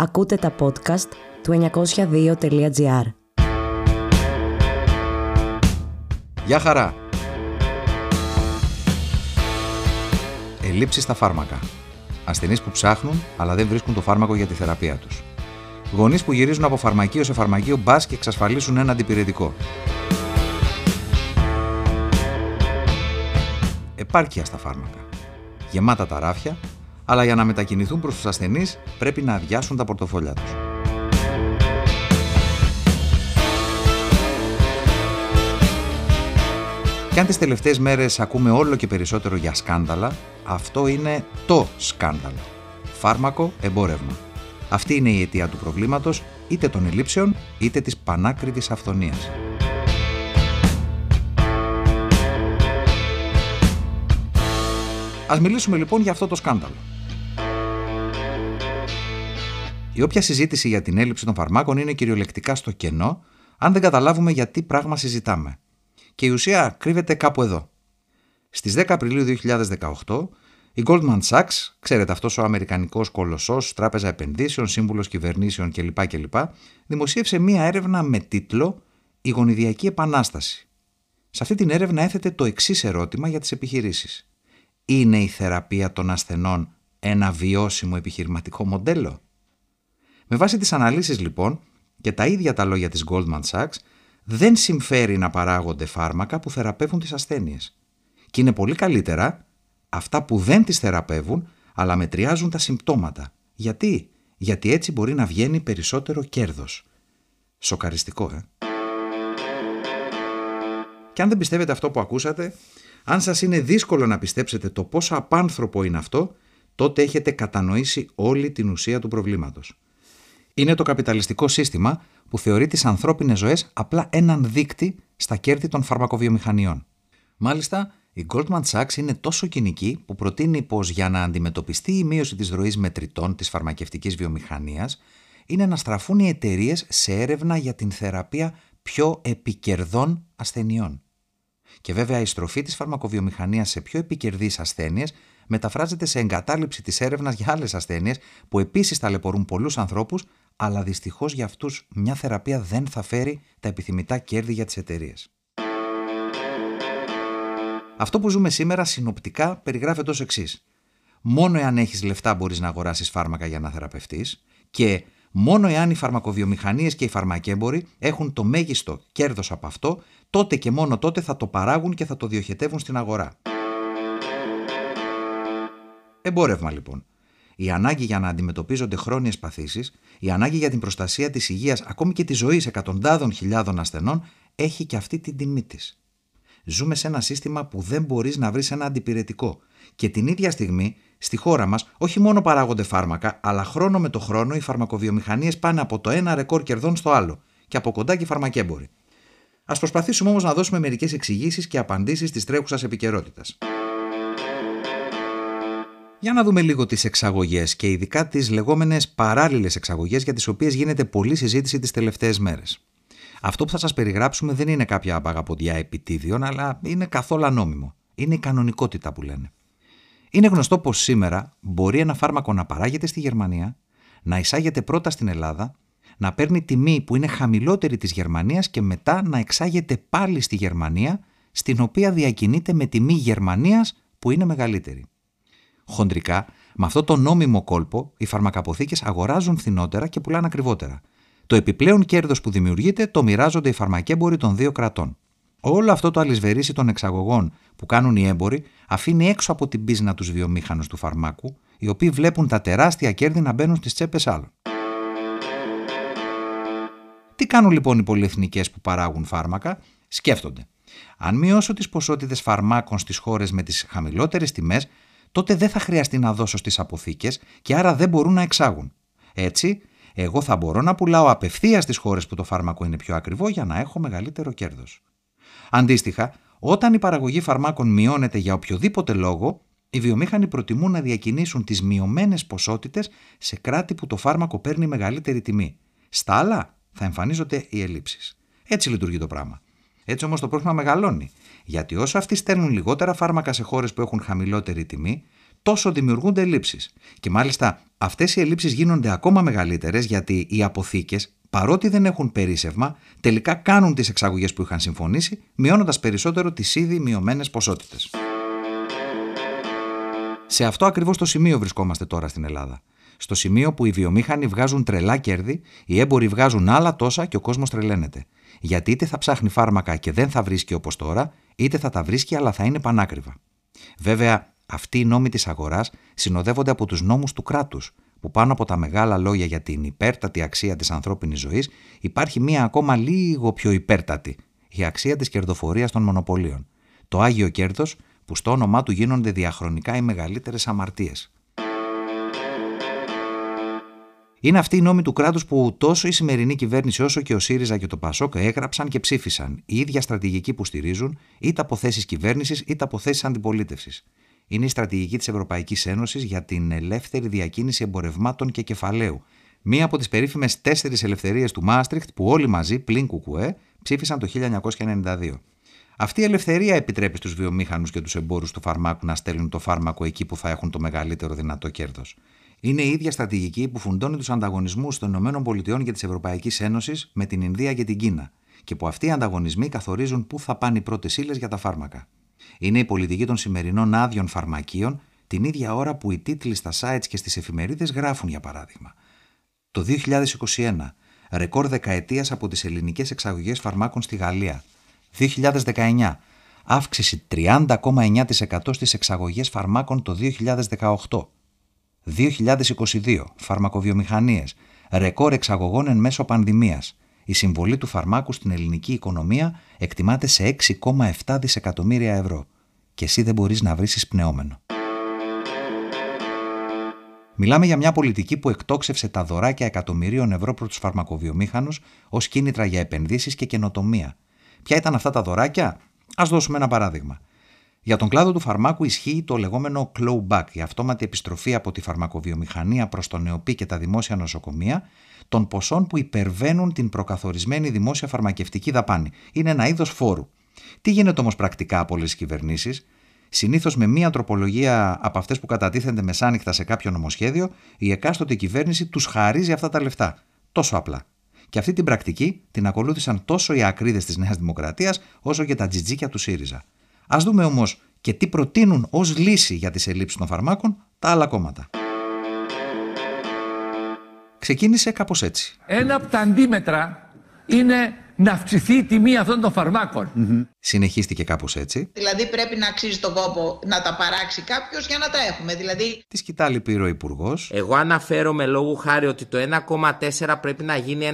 Ακούτε τα podcast του 902.gr. Γεια χαρά! Ελλείψεις στα φάρμακα. Ασθενείς που ψάχνουν αλλά δεν βρίσκουν το φάρμακο για τη θεραπεία τους. Γονείς που γυρίζουν από φαρμακείο σε φαρμακείο μπας και εξασφαλίσουν ένα αντιπηρετικό. Επάρκεια στα φάρμακα. Γεμάτα τα ράφια, αλλά για να μετακινηθούν προς τους ασθενείς πρέπει να αδειάσουν τα πορτοφόλια τους. Και αν τις τελευταίες μέρες ακούμε όλο και περισσότερο για σκάνδαλα, αυτό είναι το σκάνδαλο. Φάρμακο, εμπόρευμα. Αυτή είναι η αιτία του προβλήματος, είτε των ελλείψεων, είτε της πανάκριβης αυθονίας. Ας μιλήσουμε λοιπόν για αυτό το σκάνδαλο. Η όποια συζήτηση για την έλλειψη των φαρμάκων είναι κυριολεκτικά στο κενό, αν δεν καταλάβουμε για τι πράγμα συζητάμε. Και η ουσία κρύβεται κάπου εδώ. Στις 10 Απριλίου 2018, η Goldman Sachs, ξέρετε αυτός ο αμερικανικός κολοσσός, τράπεζα επενδύσεων, σύμβουλος κυβερνήσεων κλπ. κλπ. δημοσίευσε μία έρευνα με τίτλο «Η γονιδιακή επανάσταση». Σε αυτή την έρευνα έθετε το εξής ερώτημα για τις επιχειρήσεις. Είναι η θεραπεία των ασθενών ένα βιώσιμο επιχειρηματικό μοντέλο; Με βάση τις αναλύσεις λοιπόν και τα ίδια τα λόγια της Goldman Sachs, δεν συμφέρει να παράγονται φάρμακα που θεραπεύουν τις ασθένειες. Και είναι πολύ καλύτερα αυτά που δεν τις θεραπεύουν, αλλά μετριάζουν τα συμπτώματα. Γιατί; Γιατί έτσι μπορεί να βγαίνει περισσότερο κέρδος. Σοκαριστικό, ε; Και αν δεν πιστεύετε αυτό που ακούσατε, αν σας είναι δύσκολο να πιστέψετε το πόσο απάνθρωπο είναι αυτό, τότε έχετε κατανοήσει όλη την ουσία του προβλήματος. Είναι το καπιταλιστικό σύστημα που θεωρεί τις ανθρώπινες ζωές απλά έναν δείκτη στα κέρδη των φαρμακοβιομηχανιών. Μάλιστα, η Goldman Sachs είναι τόσο κοινική που προτείνει πως για να αντιμετωπιστεί η μείωση της ροής μετρητών της φαρμακευτικής βιομηχανίας είναι να στραφούν οι εταιρείες σε έρευνα για την θεραπεία πιο επικερδών ασθενειών. Και βέβαια η στροφή της φαρμακοβιομηχανίας σε πιο επικερδείς ασθένειες μεταφράζεται σε εγκατάλειψη της έρευνας για άλλες ασθένειες που επίσης ταλαιπωρούν πολλούς ανθρώπους αλλά δυστυχώς για αυτούς μια θεραπεία δεν θα φέρει τα επιθυμητά κέρδη για τις εταιρείες. Αυτό που ζούμε σήμερα συνοπτικά περιγράφεται ως εξής. Μόνο εάν έχεις λεφτά μπορείς να αγοράσεις φάρμακα για να θεραπευτείς και μόνο εάν οι φαρμακοβιομηχανίες και οι φαρμακέμποροι έχουν το μέγιστο κέρδος από αυτό, τότε και μόνο τότε θα το παράγουν και θα το διοχετεύουν στην αγορά. Εμπόρευμα λοιπόν η ανάγκη για να αντιμετωπίζονται χρόνιες παθήσεις, η ανάγκη για την προστασία της υγείας, ακόμη και της ζωής εκατοντάδων χιλιάδων ασθενών, έχει και αυτή την τιμή της. Ζούμε σε ένα σύστημα που δεν μπορείς να βρεις ένα αντιπηρετικό. Και την ίδια στιγμή, στη χώρα μας, όχι μόνο παράγονται φάρμακα, αλλά χρόνο με το χρόνο οι φαρμακοβιομηχανίες πάνε από το ένα ρεκόρ κερδών στο άλλο, και από κοντά και οι φαρμακέμποροι. Α προσπαθήσουμε όμως να δώσουμε μερικές εξηγήσεις και απαντήσεις της τρέχουσας επικαιρότητας. Για να δούμε λίγο τις εξαγωγές και ειδικά τις λεγόμενες παράλληλες εξαγωγές για τις οποίες γίνεται πολλή συζήτηση τις τελευταίες μέρες. Αυτό που θα σας περιγράψουμε δεν είναι κάποια παγαποδιά επιτίδιων, αλλά είναι καθόλου νόμιμο. Είναι η κανονικότητα που λένε. Είναι γνωστό πως σήμερα μπορεί ένα φάρμακο να παράγεται στη Γερμανία, να εισάγεται πρώτα στην Ελλάδα, να παίρνει τιμή που είναι χαμηλότερη της Γερμανίας και μετά να εξάγεται πάλι στη Γερμανία, στην οποία διακινείται με τιμή Γερμανίας που είναι μεγαλύτερη. Χοντρικά, με αυτό το νόμιμο κόλπο, οι φαρμακαποθήκες αγοράζουν φθηνότερα και πουλάνε ακριβότερα. Το επιπλέον κέρδος που δημιουργείται το μοιράζονται οι φαρμακέμποροι των δύο κρατών. Όλο αυτό το αλυσβερίσι των εξαγωγών που κάνουν οι έμποροι αφήνει έξω από την πίσνα τους βιομήχανους του φαρμάκου, οι οποίοι βλέπουν τα τεράστια κέρδη να μπαίνουν στις τσέπες άλλων. Τι κάνουν λοιπόν οι πολυεθνικές που παράγουν φάρμακα, σκέφτονται. Αν μειώσω τις ποσότητες φαρμάκων στις χώρες με τις χαμηλότερες τιμές, τότε δεν θα χρειαστεί να δώσω στις αποθήκες και άρα δεν μπορούν να εξάγουν. Έτσι, εγώ θα μπορώ να πουλάω απευθείας στις χώρες που το φάρμακο είναι πιο ακριβό για να έχω μεγαλύτερο κέρδος. Αντίστοιχα, όταν η παραγωγή φαρμάκων μειώνεται για οποιοδήποτε λόγο, οι βιομήχανοι προτιμούν να διακινήσουν τις μειωμένες ποσότητες σε κράτη που το φάρμακο παίρνει μεγαλύτερη τιμή. Στα άλλα θα εμφανίζονται οι ελλείψεις. Έτσι λειτουργεί το πράγμα. Έτσι όμως το πρόβλημα μεγαλώνει. Γιατί όσο αυτοί στέλνουν λιγότερα φάρμακα σε χώρες που έχουν χαμηλότερη τιμή, τόσο δημιουργούνται ελλείψεις. Και μάλιστα αυτές οι ελλείψεις γίνονται ακόμα μεγαλύτερες γιατί οι αποθήκες, παρότι δεν έχουν περίσευμα, τελικά κάνουν τις εξαγωγές που είχαν συμφωνήσει, μειώνοντας περισσότερο τις ήδη μειωμένες ποσότητες. Σε αυτό ακριβώς το σημείο βρισκόμαστε τώρα στην Ελλάδα. Στο σημείο που οι βιομήχανοι βγάζουν τρελά κέρδη, οι έμποροι βγάζουν άλλα τόσα και ο κόσμος τρελαίνεται. Γιατί είτε θα ψάχνει φάρμακα και δεν θα βρίσκει όπως τώρα, είτε θα τα βρίσκει αλλά θα είναι πανάκριβα. Βέβαια, αυτοί οι νόμοι της αγοράς συνοδεύονται από τους νόμους του κράτους, που πάνω από τα μεγάλα λόγια για την υπέρτατη αξία της ανθρώπινης ζωής υπάρχει μία ακόμα λίγο πιο υπέρτατη, η αξία της κερδοφορίας των μονοπωλίων. Το άγιο κέρδος που στο όνομά του γίνονται διαχρονικά οι μεγαλύτερες αμαρτίες. Είναι αυτοί οι νόμοι του κράτους που τόσο η σημερινή κυβέρνηση όσο και ο ΣΥΡΙΖΑ και το ΠΑΣΟΚ έγραψαν και ψήφισαν, η ίδια στρατηγική που στηρίζουν, είτε από θέσεις κυβέρνησης είτε από θέσεις αντιπολίτευσης. Είναι η στρατηγική της Ευρωπαϊκής Ένωσης για την ελεύθερη διακίνηση εμπορευμάτων και κεφαλαίου. Μία από τις περίφημες τέσσερις ελευθερίες του Μάστριχτ που όλοι μαζί, πλην Κουκουέ, ψήφισαν το 1992. Αυτή η ελευθερία επιτρέπει στους βιομήχανους και τους εμπόρους του φαρμάκου να στέλνουν το φάρμακο εκεί που θα έχουν το μεγαλύτερο δυνατό κέρδος. Είναι η ίδια στρατηγική που φουντώνει τους ανταγωνισμούς των ΗΠΑ και της Ευρωπαϊκής Ένωσης με την Ινδία και την Κίνα, και που αυτοί οι ανταγωνισμοί καθορίζουν πού θα πάνε οι πρώτες ύλες για τα φάρμακα. Είναι η πολιτική των σημερινών άδειων φαρμακείων την ίδια ώρα που οι τίτλοι στα sites και στις εφημερίδες γράφουν, για παράδειγμα. Το 2021, ρεκόρ δεκαετίας από τις ελληνικές εξαγωγές φαρμάκων στη Γαλλία. 2019, αύξηση 30,9% στις εξαγωγές φαρμάκων το 2018. 2022. Φαρμακοβιομηχανίες. Ρεκόρ εξαγωγών εν μέσω πανδημίας. Η συμβολή του φαρμάκου στην ελληνική οικονομία εκτιμάται σε 6,7 δισεκατομμύρια ευρώ. Και εσύ δεν μπορείς να βρεις πνεόμενο. Μιλάμε για μια πολιτική που εκτόξευσε τα δωράκια εκατομμυρίων ευρώ προς τους φαρμακοβιομήχανους ως κίνητρα για επενδύσεις και καινοτομία. Ποια ήταν αυτά τα δωράκια, ας δώσουμε ένα παράδειγμα. Για τον κλάδο του φαρμάκου ισχύει το λεγόμενο clawback, η αυτόματη επιστροφή από τη φαρμακοβιομηχανία προς τον ΕΟΠΗ και τα δημόσια νοσοκομεία των ποσών που υπερβαίνουν την προκαθορισμένη δημόσια φαρμακευτική δαπάνη. Είναι ένα είδος φόρου. Τι γίνεται όμως πρακτικά από όλες τις κυβερνήσεις, Συνήθως με μία τροπολογία από αυτές που κατατίθενται μεσάνυχτα σε κάποιο νομοσχέδιο, η εκάστοτε κυβέρνηση τους χαρίζει αυτά τα λεφτά. Τόσο απλά. Και αυτή την πρακτική την ακολούθησαν τόσο οι ακρίδες της Νέας Δημοκρατίας όσο και τα τζιτζίκια του ΣΥΡΙΖΑ. Α δούμε όμως και τι προτείνουν ως λύση για τις ελλείψεις των φαρμάκων τα άλλα κόμματα. Ξεκίνησε κάπως έτσι. Ένα από τα αντίμετρα είναι να αυξηθεί η τιμή αυτών των φαρμάκων. Συνεχίστηκε κάπως έτσι. Δηλαδή πρέπει να αξίζει τον κόπο να τα παράξει κάποιος για να τα έχουμε. Δηλαδή... Τη σκητάλη πήρε ο Υπουργός. Εγώ αναφέρομαι λόγου χάρη ότι το 1,4 πρέπει να γίνει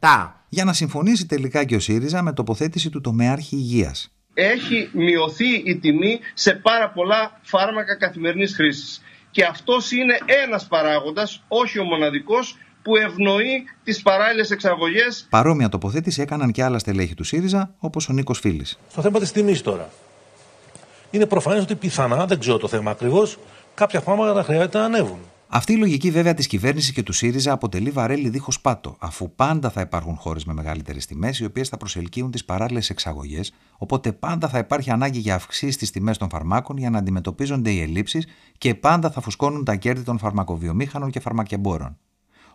1,7. Για να συμφωνήσει τελικά και ο ΣΥΡΙΖΑ με τοποθέτηση του τομέαρχη υγεία. Έχει μειωθεί η τιμή σε πάρα πολλά φάρμακα καθημερινής χρήσης. Και αυτός είναι ένας παράγοντας, όχι ο μοναδικός, που ευνοεί τις παράλληλες εξαγωγές. Παρόμοια τοποθέτηση έκαναν και άλλα στελέχη του ΣΥΡΙΖΑ, όπως ο Νίκος Φίλης. Στο θέμα της τιμής τώρα. Είναι προφανές ότι πιθανά, δεν ξέρω το θέμα ακριβώς, κάποια φάρμακα θα χρειάζεται να ανέβουν. Αυτή η λογική βέβαια της κυβέρνησης και του ΣΥΡΙΖΑ αποτελεί βαρέλι δίχως πάτο, αφού πάντα θα υπάρχουν χώρες με μεγαλύτερες τιμές, οι οποίες θα προσελκύουν τις παράλληλες εξαγωγές, οπότε πάντα θα υπάρχει ανάγκη για αυξήσεις στις τιμές των φαρμάκων για να αντιμετωπίζονται οι ελλείψεις και πάντα θα φουσκώνουν τα κέρδη των φαρμακοβιομήχανων και φαρμακεμπόρων.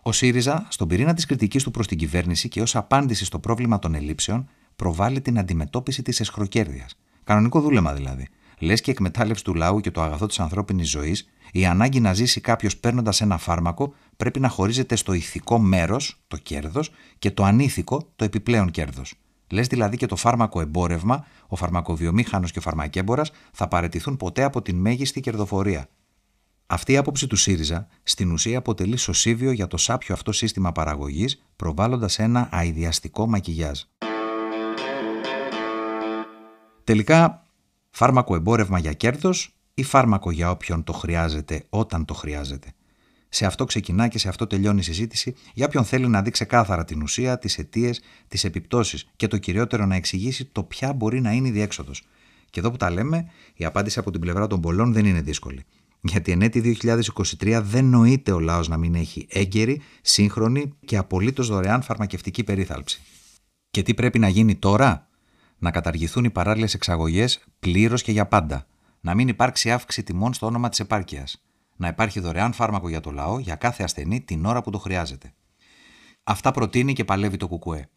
Ο ΣΥΡΙΖΑ, στον πυρήνα της κριτικής του προς την κυβέρνηση και ως απάντηση στο πρόβλημα των ελλείψεων, προβάλλει την αντιμετώπιση της εσχροκέρδειας. Κανονικό δούλεμα δηλαδή. Λες και εκμετάλλευση του λαού και το αγαθό της ανθρώπινης ζωής, η ανάγκη να ζήσει κάποιος παίρνοντας ένα φάρμακο πρέπει να χωρίζεται στο ηθικό μέρος, το κέρδος, και το ανήθικο, το επιπλέον κέρδος. Λες δηλαδή και το φάρμακο εμπόρευμα, ο φαρμακοβιομήχανος και ο φαρμακέμπορας θα παρετηθούν ποτέ από την μέγιστη κερδοφορία. Αυτή η άποψη του ΣΥΡΙΖΑ στην ουσία αποτελεί σωσίβιο για το σάπιο αυτό σύστημα παραγωγής, προβάλλοντας ένα αειδιαστικό μακιγιάζ. Τελικά, φάρμακο εμπόρευμα για κέρδος ή φάρμακο για όποιον το χρειάζεται όταν το χρειάζεται. Σε αυτό ξεκινά και σε αυτό τελειώνει η συζήτηση για όποιον θέλει να δει ξεκάθαρα την ουσία, τις αιτίες, τις επιπτώσεις και το κυριότερο να εξηγήσει το ποια μπορεί να είναι η διέξοδος. Και εδώ που τα λέμε, η απάντηση από την πλευρά των πολλών δεν είναι δύσκολη. Γιατί εν έτη 2023 δεν νοείται ο λαός να μην έχει έγκαιρη, σύγχρονη και απολύτως δωρεάν φαρμακευτική περίθαλψη. Και τι πρέπει να γίνει τώρα; Να καταργηθούν οι παράλληλες εξαγωγές πλήρως και για πάντα. Να μην υπάρξει αύξηση τιμών στο όνομα της επάρκειας. Να υπάρχει δωρεάν φάρμακο για το λαό για κάθε ασθενή την ώρα που το χρειάζεται. Αυτά προτείνει και παλεύει το ΚΚΕ.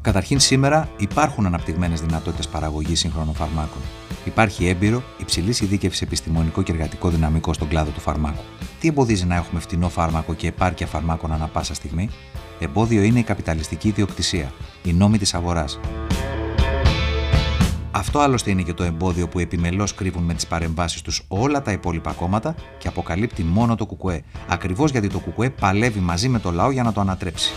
Καταρχήν, σήμερα υπάρχουν αναπτυγμένες δυνατότητες παραγωγής σύγχρονων φαρμάκων. Υπάρχει έμπειρο, υψηλής ειδίκευσης επιστημονικό και εργατικό δυναμικό στον κλάδο του φαρμάκου. Τι εμποδίζει να έχουμε φτηνό φάρμακο και επάρκεια φαρμάκων ανα πάσα στιγμή; Εμπόδιο είναι η καπιταλιστική ιδιοκτησία, οι νόμοι της αγοράς. Αυτό άλλωστε είναι και το εμπόδιο που επιμελώς κρύβουν με τις παρεμβάσεις τους όλα τα υπόλοιπα κόμματα και αποκαλύπτει μόνο το ΚΚΕ. Ακριβώς γιατί το ΚΚΕ παλεύει μαζί με το λαό για να το ανατρέψει.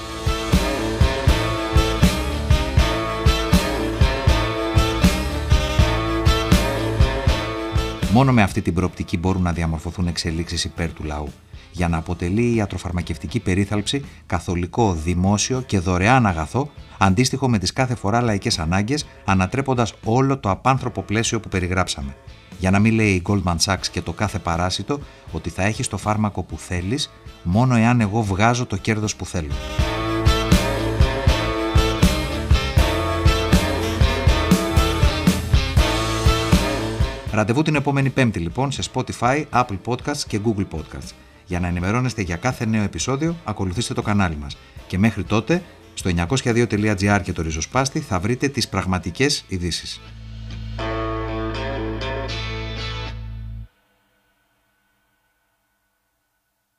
Μόνο με αυτή την προοπτική μπορούν να διαμορφωθούν εξελίξεις υπέρ του λαού, για να αποτελεί η ιατροφαρμακευτική περίθαλψη καθολικό, δημόσιο και δωρεάν αγαθό, αντίστοιχο με τις κάθε φορά λαϊκές ανάγκες, ανατρέποντας όλο το απάνθρωπο πλαίσιο που περιγράψαμε. Για να μην λέει η Goldman Sachs και το κάθε παράσιτο ότι θα έχει το φάρμακο που θέλεις, μόνο εάν εγώ βγάζω το κέρδος που θέλω. Ραντεβού την επόμενη Πέμπτη λοιπόν σε Spotify, Apple Podcasts και Google Podcasts. Για να ενημερώνεστε για κάθε νέο επεισόδιο, ακολουθήστε το κανάλι μας. Και μέχρι τότε, στο 902.gr και το ριζοσπάστη θα βρείτε τις πραγματικές ειδήσεις.